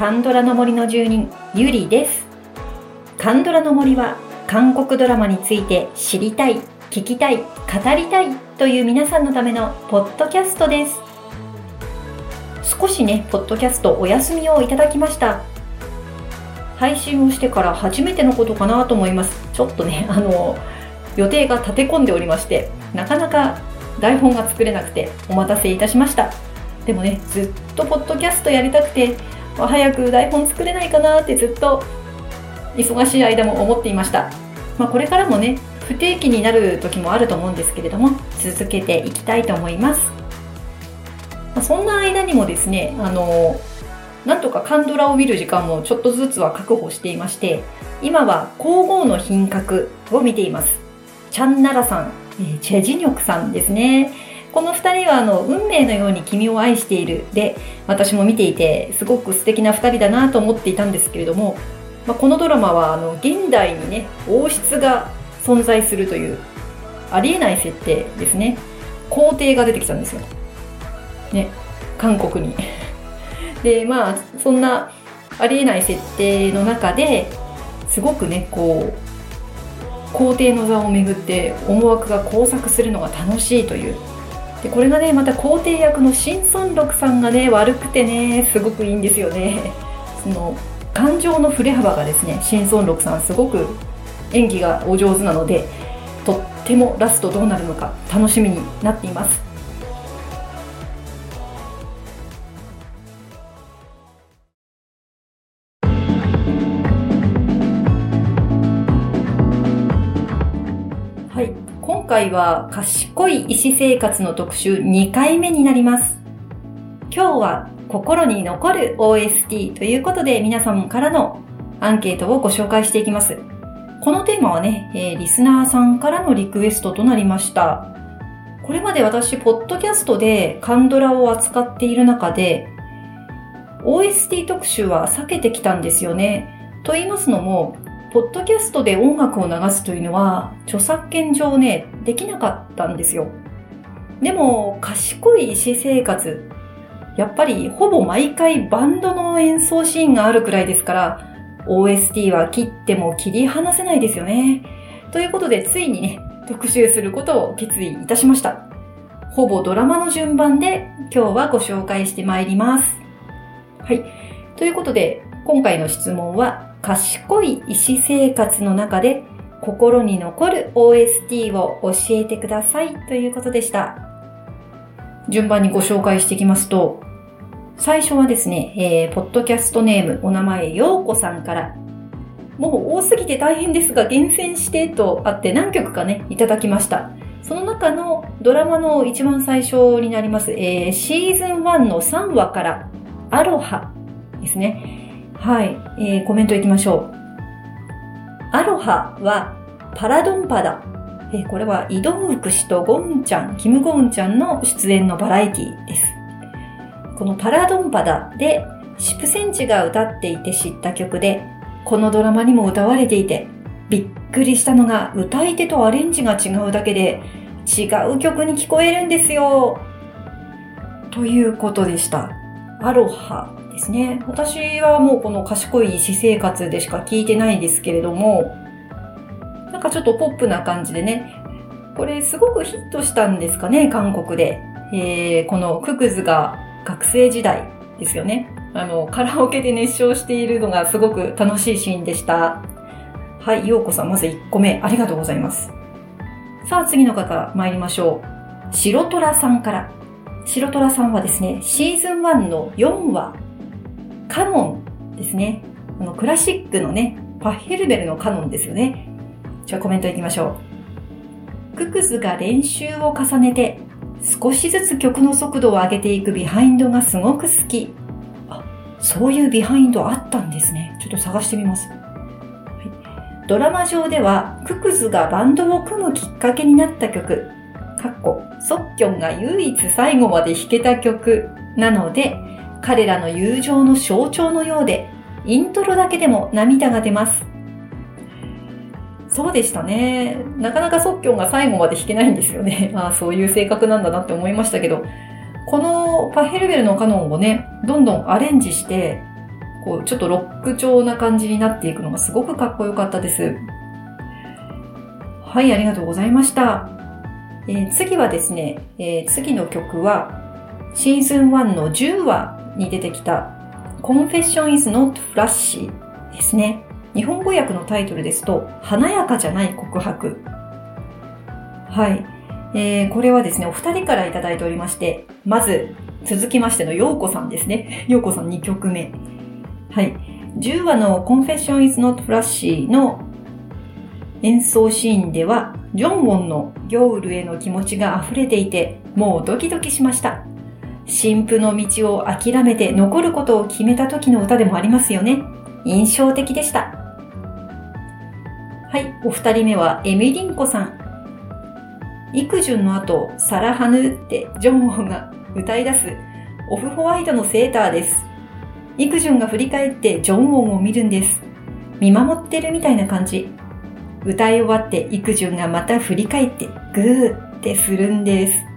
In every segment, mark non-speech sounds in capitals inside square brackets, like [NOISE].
皆さん、こんにちは。カンドラの森の住人、ゆりです。カンドラの森は、韓国ドラマについて知りたい、聞きたい、語りたいという皆さんのためのポッドキャストです。少しね、ポッドキャストお休みをいただきました。配信をしてから初めてのことかなと思います。ちょっとね、あの、予定が立て込んでおりまして、なかなか台本が作れなくてお待たせいたしました。でもね、ずっとポッドキャストやりたくて、早く台本作れないかなってずっと忙しい間も思っていました。まあ、これからもね、不定期になる時もあると思うんですけれども、続けていきたいと思います。まあそんな間にもですね、あの、なんとかカンドラを見る時間もちょっとずつは確保していまして、今は皇后の品格を見ています。チャンナラさん、えーチェジニョクさんですね。この二人はあの、運命のように君を愛しているで、私も見ていて、すごく素敵な二人だなと思っていたんですけれども、まあ、このドラマはあの、現代にね、王室が存在するという、ありえない設定ですね。皇帝が出てきたんですよ。ね、韓国に。[LAUGHS] で、まあ、そんなありえない設定の中で、すごくね、こう、皇帝の座をめぐって思惑が交錯するのが楽しいという。で、これがね、また皇帝役の新孫六さんがね、悪くてね、すごくいいんですよね。その、感情の振れ幅がですね、新孫六さんすごく演技がお上手なので、とってもラストどうなるのか楽しみになっています。回は賢い医師生活の特集2回目になります。今日は心に残る OST ということで皆様からのアンケートをご紹介していきます。このテーマはね、えーリスナーさんからのリクエストとなりました。これまで私、ポッドキャストでカンドラを扱っている中で、OST 特集は避けてきたんですよね。と言いますのも、ポッドキャストで音楽を流すというのは、著作権上ね、できなかったんですよ。でも、賢い医師生活、やっぱりほぼ毎回バンドの演奏シーンがあるくらいですから、OST は切っても切り離せないですよね。ということで、ついにね、特集することを決意いたしました。ほぼドラマの順番で今日はご紹介してまいります。はい。ということで、今回の質問は、賢い医師生活の中で心に残る OST を教えてくださいということでした。順番にご紹介していきますと、最初はですね、えー、ポッドキャストネーム、お名前、ようこさんから、もう多すぎて大変ですが厳選してとあって何曲かね、いただきました。その中のドラマの一番最初になります、えー、シーズン1の3話から、アロハですね。はい、えー、コメントいきましょう。アロハはパラドンパだ。えーこれはイドンウク氏とゴンちゃん、キムゴンちゃんの出演のバラエティです。このパラドンパダでシプセンチが歌っていて知った曲で、このドラマにも歌われていて、びっくりしたのが歌い手とアレンジが違うだけで違う曲に聞こえるんですよ。ということでした。アロハですね。私はもうこの賢い私生活でしか聞いてないですけれども、なんかちょっとポップな感じでね、これすごくヒットしたんですかね、韓国で。えー、このククズが学生時代ですよね。あの、カラオケで熱唱しているのがすごく楽しいシーンでした。はい、ようこさん、まず1個目、ありがとうございます。さあ、次の方、参りましょう。白虎さんから。白虎さんはですね、シーズン1の4話、カノンですね。あの、クラシックのね、パッヘルベルのカノンですよね。じゃあコメントいきましょう。ククズが練習を重ねて、少しずつ曲の速度を上げていくビハインドがすごく好き。あ、そういうビハインドあったんですね。ちょっと探してみます。はい、ドラマ上では、ククズがバンドを組むきっかけになった曲、かっこ、ソッキョンが唯一最後まで弾けた曲なので、彼らの友情の象徴のようで、イントロだけでも涙が出ます。そうでしたね。なかなかソッキョンが最後まで弾けないんですよね。[LAUGHS] ああ、そういう性格なんだなって思いましたけど、このパヘルベルのカノンをね、どんどんアレンジして、こう、ちょっとロック調な感じになっていくのがすごくかっこよかったです。はい、ありがとうございました。えー、次はですね、えー、次の曲は、シーズン1の10話に出てきた Confession is not flashy ですね。日本語訳のタイトルですと、華やかじゃない告白。はい。えー、これはですね、お二人からいただいておりまして、まず、続きましてのようこさんですね。ようこさん2曲目。はい。10話の Confession is not flashy の演奏シーンでは、ジョンウォンのギョールへの気持ちが溢れていて、もうドキドキしました。神父の道を諦めて残ることを決めた時の歌でもありますよね。印象的でした。はい、お二人目はエミリンコさん。育順の後、サラハヌってジョンウンが歌い出すオフホワイトのセーターです。育順が振り返ってジョンウォンを見るんです。見守ってるみたいな感じ。歌い終わって育順がまた振り返ってグーってするんです。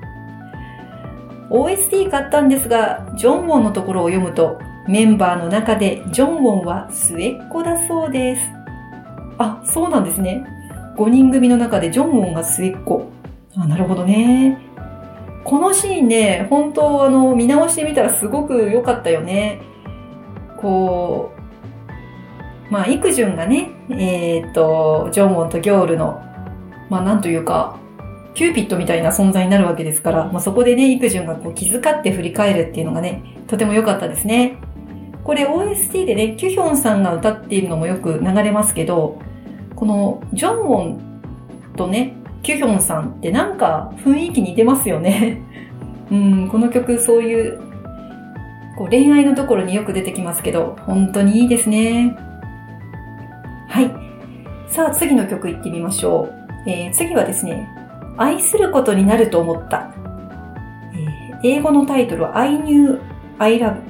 OST 買ったんですが、ジョンウォンのところを読むと、メンバーの中でジョンウォンは末っ子だそうです。あ、そうなんですね。5人組の中でジョンウォンが末っ子。あ、なるほどね。このシーンね、本当あの、見直してみたらすごく良かったよね。こう、まあ、イクジュンがね、えっ、と、ジョンウォンとギョールの、まあ、なんというか、キューピットみたいな存在になるわけですから、まあ、そこでね、イクジュンがこう気遣って振り返るっていうのがね、とても良かったですね。これ OST でね、キュヒョンさんが歌っているのもよく流れますけど、このジョンウォンとね、キュヒョンさんってなんか雰囲気似てますよね。[LAUGHS] うん、この曲そういうこう恋愛のところによく出てきますけど、本当にいいですね。はい。さあ、次の曲いってみましょう。えー、次はですね、愛することになると思った。えー、英語のタイトルは I knew I love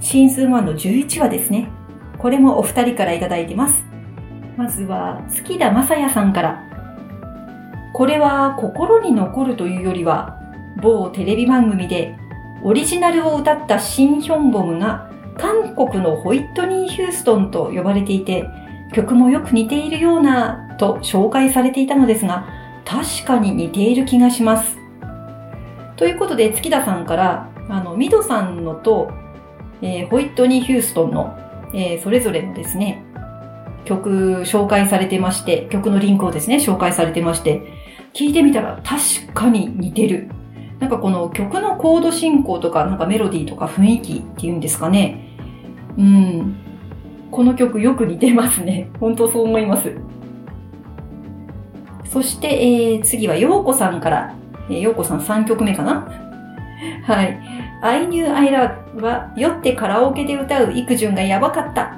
シーズン1の11話ですね。これもお二人からいただいてます。まずは、月田正也さんから。これは心に残るというよりは、某テレビ番組でオリジナルを歌ったシン・ヒョンボムが韓国のホイットニー・ヒューストンと呼ばれていて、曲もよく似ているようなと紹介されていたのですが、確かに似ている気がします。ということで、月田さんから、あの、ミドさんのと、えー、ホイットニー・ヒューストンの、えー、それぞれのですね、曲紹介されてまして、曲のリンクをですね、紹介されてまして、聞いてみたら確かに似てる。なんかこの曲のコード進行とか、なんかメロディーとか雰囲気っていうんですかね。うん。この曲よく似てますね。本当そう思います。そして、えー、次はようこさんから、えー、ようこさん3曲目かな？[LAUGHS] はい。I knew I love は酔ってカラオケで歌う育順がやばかった。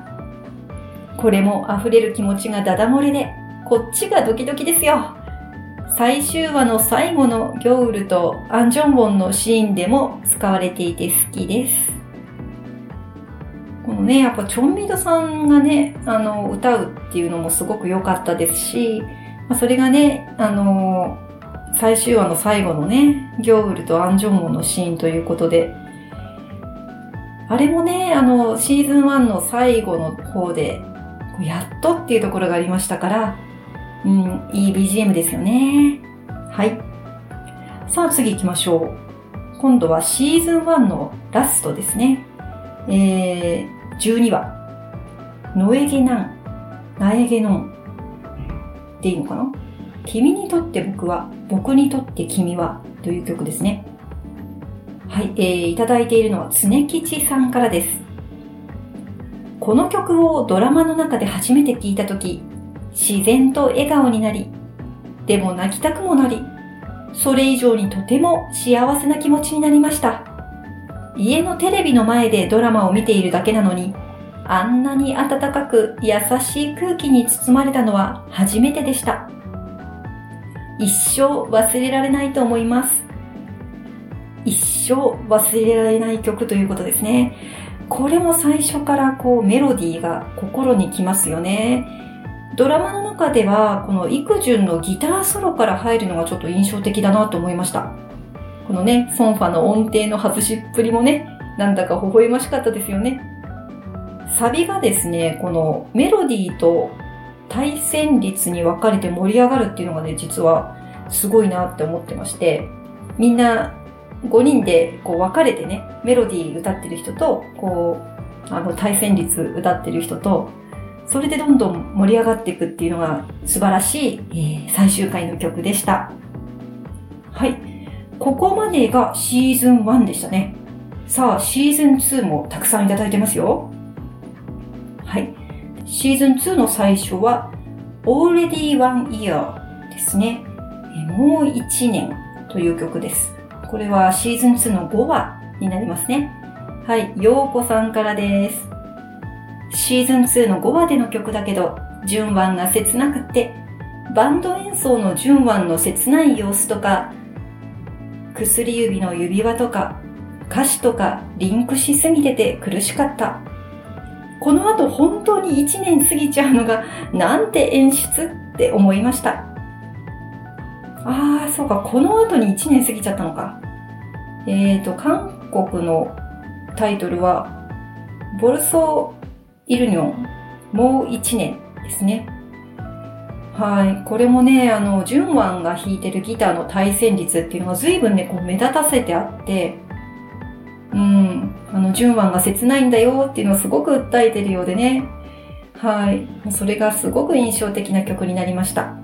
これも溢れる気持ちがダダ漏れで、こっちがドキドキですよ。最終話の最後のギョウルとアンジョンボンのシーンでも使われていて好きです。このね、やっぱチョンミドさんがね、あの、歌うっていうのもすごく良かったですし、まあ、それがね、あの、最終話の最後のね、ギョウルとアンジョンモンのシーンということで、あれもね、あの、シーズン1の最後の方で、やっとっていうところがありましたから、うん、いい BGM ですよね。はい。さあ次行きましょう。今度はシーズン1のラストですね。えー、12話。ノエゲナン、ナエゲノン。っていいのかな？君にとって僕は、僕にとって君は、という曲ですね。はい、えー、いただいているのは常吉さんからです。この曲をドラマの中で初めて聴いたとき、自然と笑顔になり、でも泣きたくもなり、それ以上にとても幸せな気持ちになりました。家のテレビの前でドラマを見ているだけなのに、あんなに暖かく優しい空気に包まれたのは初めてでした。一生忘れられないと思います。一生忘れられない曲ということですね。これも最初からこうメロディーが心にきますよね。ドラマの中ではこのイクジュンのギターソロから入るのがちょっと印象的だなと思いました。このね、ソンファの音程の外しっぷりもね、なんだか微笑ましかったですよね。サビがですね、このメロディーと対旋律に分かれて盛り上がるっていうのがね、実はすごいなって思ってまして、みんな5人でこう分かれてね、メロディー歌ってる人と、こう、あの対旋律歌ってる人と、それでどんどん盛り上がっていくっていうのが素晴らしい、えー、最終回の曲でした。はい。ここまでがシーズン1でしたね。さあ、シーズン2もたくさんいただいてますよ。はい。シーズン2の最初は、Already One Year ですね。もう1年という曲です。これはシーズン2の5話になりますね。はい、ようこさんからです。シーズン2の5話での曲だけど、順番が切なくて、バンド演奏の順番の切ない様子とか、薬指の指輪とか、歌詞とかリンクしすぎてて苦しかった。この後本当に1年過ぎちゃうのがなんて演出って思いました。ああ、そうか、この後に1年過ぎちゃったのか。えーと、韓国のタイトルは、ボルソ・イルニョン、もう1年ですね。はい。これもね、あの、ジュンワンが弾いてるギターの対旋律っていうのが随分ね、こう目立たせてあって、うん、あの、純ンが切ないんだよっていうのをすごく訴えてるようでね。はい。それがすごく印象的な曲になりました。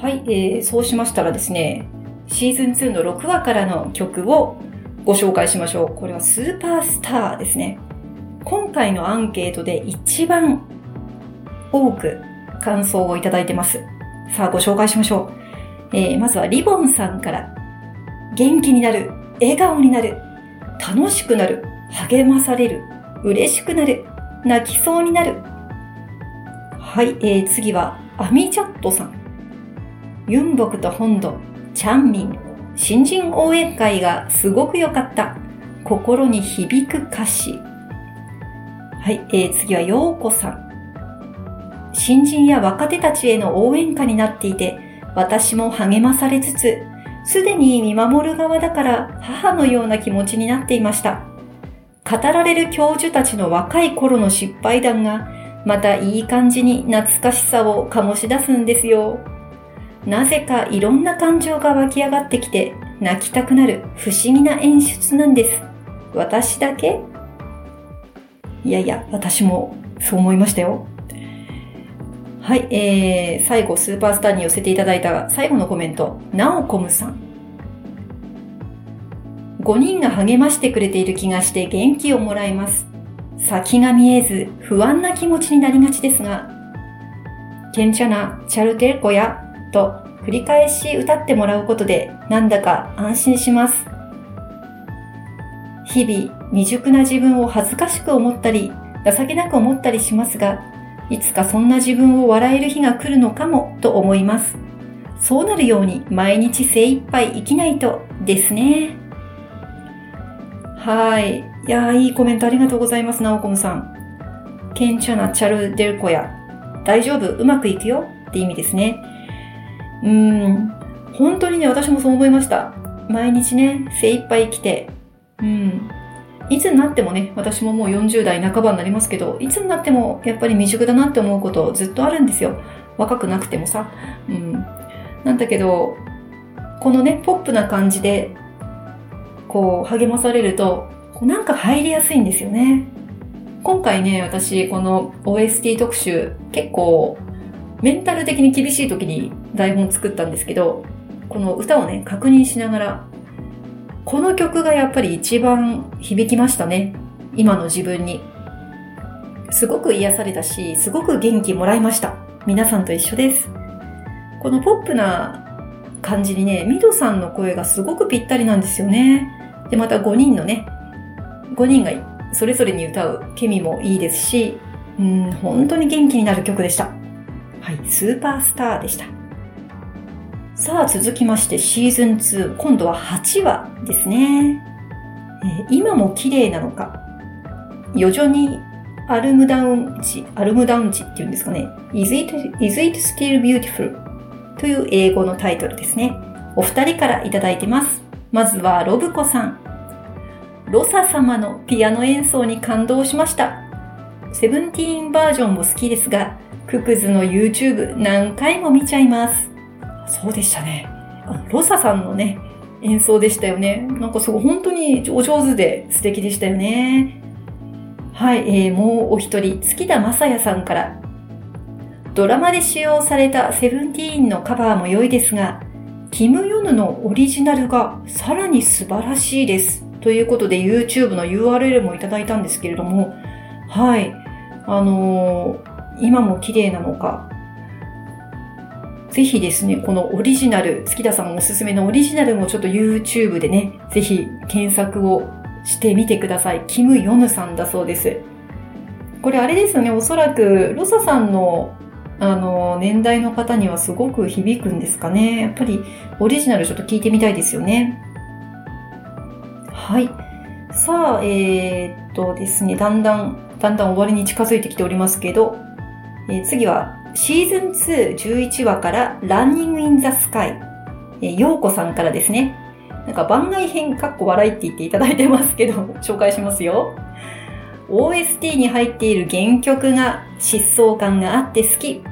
はい、えー、そうしましたらですね、シーズン2の6話からの曲をご紹介しましょう。これはスーパースターですね。今回のアンケートで一番多く感想をいただいてます。さあ、ご紹介しましょう。えー、まずはリボンさんから、元気になる笑顔になる、楽しくなる、励まされる、嬉しくなる、泣きそうになる。はい、えー、次は、アミチャットさん。ユンボクと本土、チャンミン、新人応援会がすごく良かった。心に響く歌詞。はい、えー、次は、ヨーコさん。新人や若手たちへの応援歌になっていて、私も励まされつつ、すでに見守る側だから母のような気持ちになっていました。語られる教授たちの若い頃の失敗談が、またいい感じに懐かしさを醸し出すんですよ。なぜかいろんな感情が湧き上がってきて、泣きたくなる不思議な演出なんです。私だけ？いやいや、私もそう思いましたよ。はい、えー、最後、スーパースターに寄せていただいた最後のコメント、ナオコムさん。5人が励ましてくれている気がして元気をもらいます。先が見えず不安な気持ちになりがちですが、ケンチャナ、チャルテルコヤと繰り返し歌ってもらうことでなんだか安心します。日々未熟な自分を恥ずかしく思ったり、情けなく思ったりしますが、いつかそんな自分を笑える日が来るのかもと思います。そうなるように毎日精一杯生きないとですね。はい。いやいいコメントありがとうございます、ナオコムさん。ケンチャナチャルデルコヤ。大丈夫？うまくいくよ？って意味ですね。うーん。本当にね、私もそう思いました。毎日ね、精一杯生きて、うん。いつになってもね、私ももう40代半ばになりますけど、いつになってもやっぱり未熟だなって思うことずっとあるんですよ。若くなくてもさ。うん。なんだけど、このね、ポップな感じで、こう、励まされると、こうなんか入りやすいんですよね。今回ね、私、この OST 特集、結構、メンタル的に厳しい時に台本作ったんですけど、この歌をね、確認しながらこの曲がやっぱり一番響きましたね。今の自分に。すごく癒されたし、すごく元気もらいました。皆さんと一緒です。このポップな感じにね、ミドさんの声がすごくぴったりなんですよね。で、また5人のね、5人がそれぞれに歌うケミもいいですし、うん、本当に元気になる曲でした。はい、スーパースターでした。さあ続きましてシーズン2、今度は8話ですね。えー、今も綺麗なのか。余剰にアルムダウンチ、アルムダウンチっていうんですかね。Is it, is it still beautiful? という英語のタイトルですね。お二人からいただいてます。まずはロブコさん。ロサ様のピアノ演奏に感動しました。セブンティーンバージョンも好きですが、ククズの YouTube 何回も見ちゃいます。そうでしたね。ロサさんのね、演奏でしたよね。なんかすごい本当にお上手で素敵でしたよね。はい、えー、もうお一人、月田正也さんから。ドラマで使用されたセブンティーンのカバーも良いですが、キム・ヨヌのオリジナルがさらに素晴らしいです。ということで YouTube の URL もいただいたんですけれども、はい。あのー、今も綺麗なのか、ぜひですね、このオリジナル、月田さんおすすめのオリジナルもちょっと YouTube でね、ぜひ検索をしてみてください。キム・ヨヌさんだそうです。これあれですよね、おそらくロサさんのあの、年代の方にはすごく響くんですかね。やっぱりオリジナルちょっと聞いてみたいですよね。はい。さあ、えー、っとですね、だんだん、だんだん終わりに近づいてきておりますけど、えー、次はシーズン2 11話からランニングインザスカイ。えー、ようこさんからですね。なんか番外編かっこ笑いって言っていただいてますけど、[LAUGHS] 紹介しますよ。OST に入っている原曲が疾走感があって好き。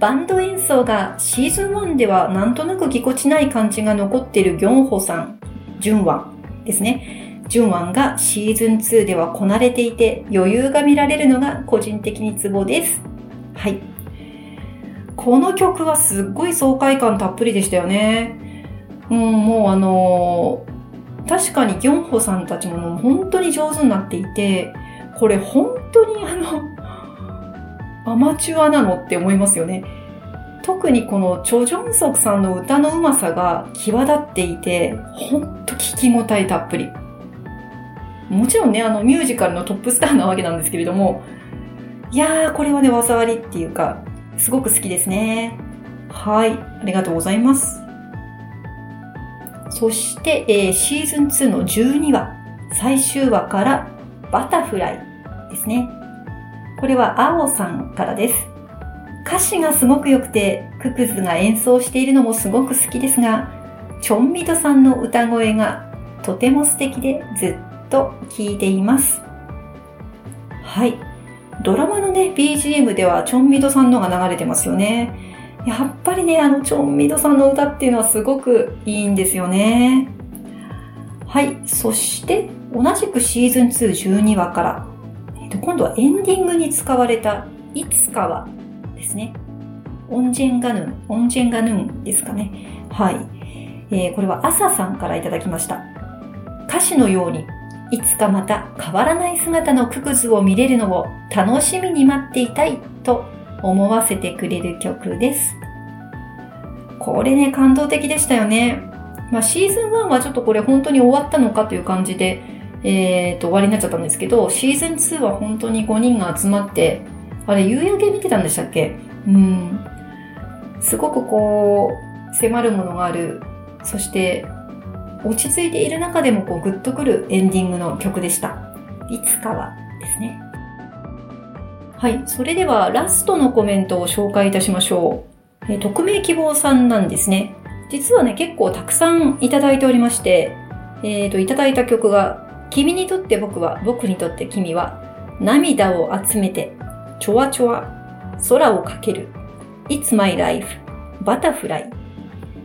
バンド演奏がシーズン1ではなんとなくぎこちない感じが残っているギョンホさん、ジュンワンですね。ジュンワンがシーズン2ではこなれていて余裕が見られるのが個人的にツボです。はい。この曲はすっごい爽快感たっぷりでしたよね。うん、もうあのー、確かにギョンホさんたちも本当に上手になっていて、これ本当にあの、アマチュアなのって思いますよね。特にこのチョ・ジョンソクさんの歌のうまさが際立っていて、ほんと聞き応えたっぷり。もちろんね、あのミュージカルのトップスターなわけなんですけれども、いやー、これはね、技ありっていうか、すごく好きですね。はい、ありがとうございます。そして、えー、シーズン2の12話、最終話からバタフライですね。これは青さんからです。歌詞がすごく良くて、ククズが演奏しているのもすごく好きですが、チョンミドさんの歌声がとても素敵でずっと聴いています。はい。ドラマのね、BGM ではチョンミドさんのが流れてますよね。やっぱりね、あのチョンミドさんの歌っていうのはすごくいいんですよね。はい。そして、同じくシーズン2 12話から、えー、と今度はエンディングに使われた、いつかはですね。オンジェンガヌン、オンジェンガヌンですかね。はい。えー、これは朝さんからいただきました。歌詞のように、いつかまた変わらない姿のククズを見れるのを楽しみに待っていたいと思わせてくれる曲です。これね、感動的でしたよね。まあ、シーズン1はちょっとこれ本当に終わったのかという感じで、えー、と終わりになっちゃったんですけど、シーズン2は本当に5人が集まって、あれ、夕焼け見てたんでしたっけ？うん。すごくこう、迫るものがある。そして、落ち着いている中でもこうグッとくるエンディングの曲でした。いつかはですね。はい。それではラストのコメントを紹介いたしましょう。え、匿名希望さんなんですね。実はね、結構たくさんいただいておりまして、えっ、ー、と、いただいた曲が君にとって僕は、僕にとって君は、涙を集めて、ちょわちょわ、空をかける、It's my life, バタフライ。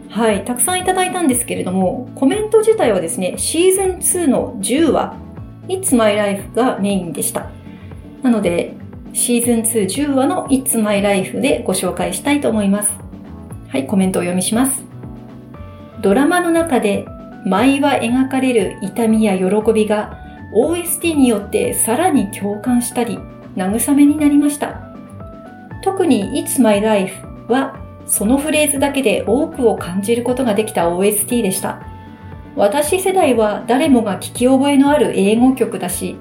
はい、たくさんいただいたんですけれども、コメント自体はですね、シーズン2の10話、It's my life がメインでした。なので、シーズン2 10話の It's my life でご紹介したいと思います。はい、コメントを読みします。ドラマの中で毎話描かれる痛みや喜びが OST によってさらに共感したり、慰めになりました。特に It's My Life はそのフレーズだけで多くを感じることができた OST でした。私世代は誰もが聞き覚えのある英語曲だし、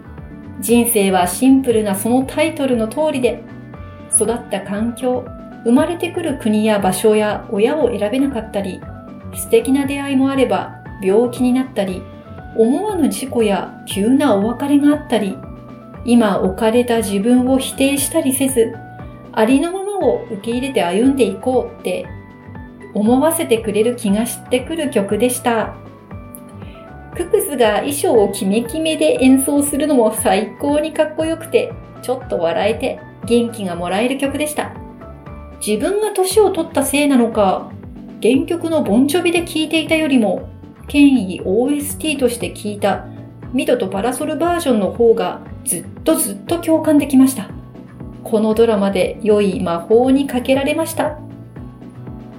人生はシンプルなそのタイトルの通りで、育った環境、生まれてくる国や場所や親を選べなかったり、素敵な出会いもあれば病気になったり、思わぬ事故や急なお別れがあったり、今置かれた自分を否定したりせず、ありのままを受け入れて歩んでいこうって思わせてくれる気がしてくる曲でした。ククズが衣装をキメキメで演奏するのも最高にかっこよくて、ちょっと笑えて元気がもらえる曲でした。自分が年を取ったせいなのか、原曲のボンチョビで聴いていたよりも、権威 OST として聴いたミドとパラソルバージョンの方がずっとずっと共感できました。このドラマで良い魔法にかけられました。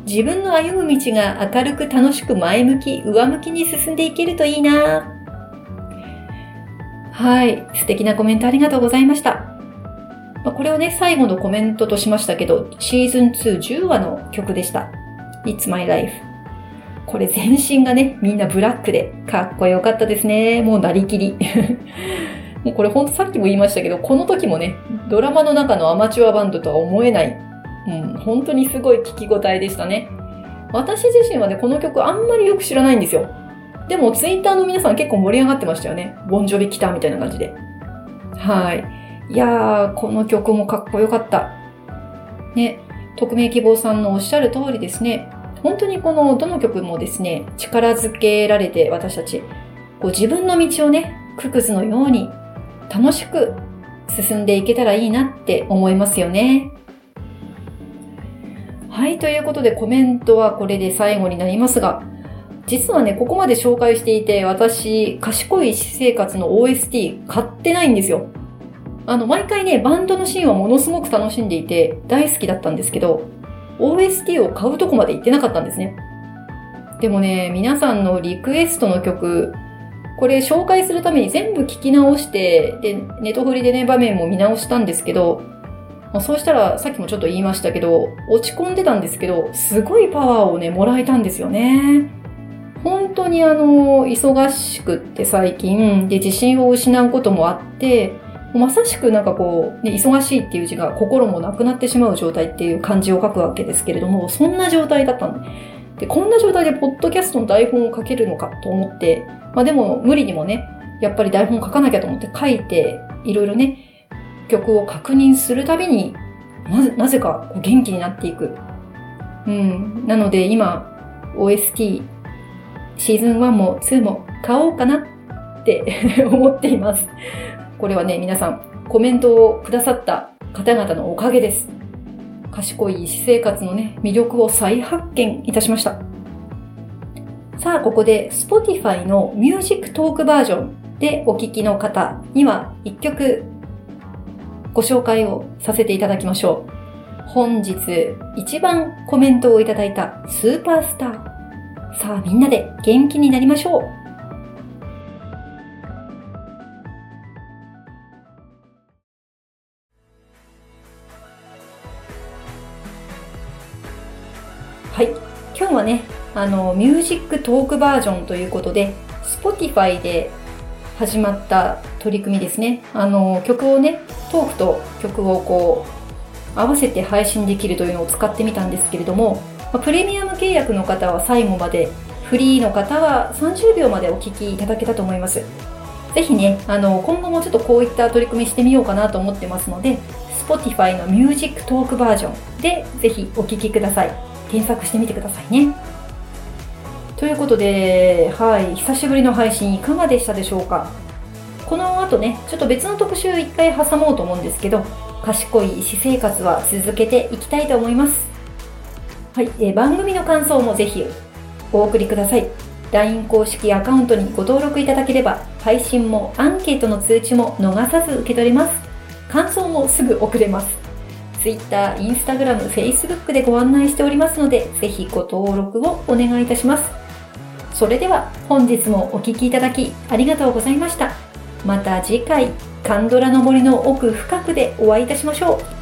自分の歩む道が明るく楽しく前向き、上向きに進んでいけるといいなはい。素敵なコメントありがとうございました。まこれをね、最後のコメントとしましたけど、シーズン2 10話の曲でした。It's My Life。これ全身がね、みんなブラックでかっこよかったですね。もうなりきり。もうこれほんとさっきも言いましたけど、この時もね、ドラマの中のアマチュアバンドとは思えない、うん、本当にすごい聞き応えでしたね。私自身はね、この曲あんまりよく知らないんですよ。でもツイッターの皆さん結構盛り上がってましたよね。ボンジョビ来たみたいな感じで。はい。いやー、この曲もかっこよかった。ね、匿名希望さんのおっしゃる通りですね。本当にこのどの曲もですね、力づけられて私たち、こう自分の道をね、ククズのように楽しく進んでいけたらいいなって思いますよね。はい、ということでコメントはこれで最後になりますが、実はね、ここまで紹介していて、私、賢い私生活の OST 買ってないんですよ。あの、毎回ね、バンドのシーンはものすごく楽しんでいて、大好きだったんですけど、OST を買うとこまで行ってなかったんですね。でもね、皆さんのリクエストの曲、これ紹介するために全部聞き直して、で、ネトフリでね、場面も見直したんですけど、まあ、そうしたら、さっきもちょっと言いましたけど、落ち込んでたんですけど、すごいパワーをね、もらえたんですよね。本当にあの、忙しくって最近、で、自信を失うこともあって、まさしくなんかこう、ね、忙しいっていう字が心もなくなってしまう状態っていう漢字を書くわけですけれども、そんな状態だったんで、でこんな状態でポッドキャストの台本を書けるのかと思って、まあでも無理にもね、やっぱり台本書かなきゃと思って書いて、いろいろね、曲を確認するたびになぜ、なぜか元気になっていく。うん。なので今、OST、シーズン1も2も買おうかなって [LAUGHS] 思っています。これはね、皆さん、コメントをくださった方々のおかげです。賢い私生活のね、魅力を再発見いたしました。さあ、ここで Spotify のミュージックトークバージョンでお聴きの方には一曲ご紹介をさせていただきましょう。本日一番コメントをいただいたスーパースター。さあみんなで元気になりましょう。はい。今日はね、あの、ミュージックトークバージョンということで、Spotify で始まった取り組みですね。あの、曲をね、トークと曲をこう、合わせて配信できるというのを使ってみたんですけれども、プレミアム契約の方は最後まで、フリーの方は30秒までお聴きいただけたと思います。ぜひね、あの、今後もちょっとこういった取り組みしてみようかなと思ってますので、Spotify のミュージックトークバージョンでぜひお聴きください。検索してみてくださいね。ということで、はい、久しぶりの配信いかがでしたでしょうか？この後ね、ちょっと別の特集一回挟もうと思うんですけど、賢い私生活は続けていきたいと思います。はい、えー、番組の感想もぜひお送りください。LINE 公式アカウントにご登録いただければ、配信もアンケートの通知も逃さず受け取れます。感想もすぐ送れます。Twitter、Instagram、Facebook でご案内しておりますので、ぜひご登録をお願いいたします。それでは本日もお聴きいただきありがとうございました。また次回、カンドラの森の奥深くでお会いいたしましょう。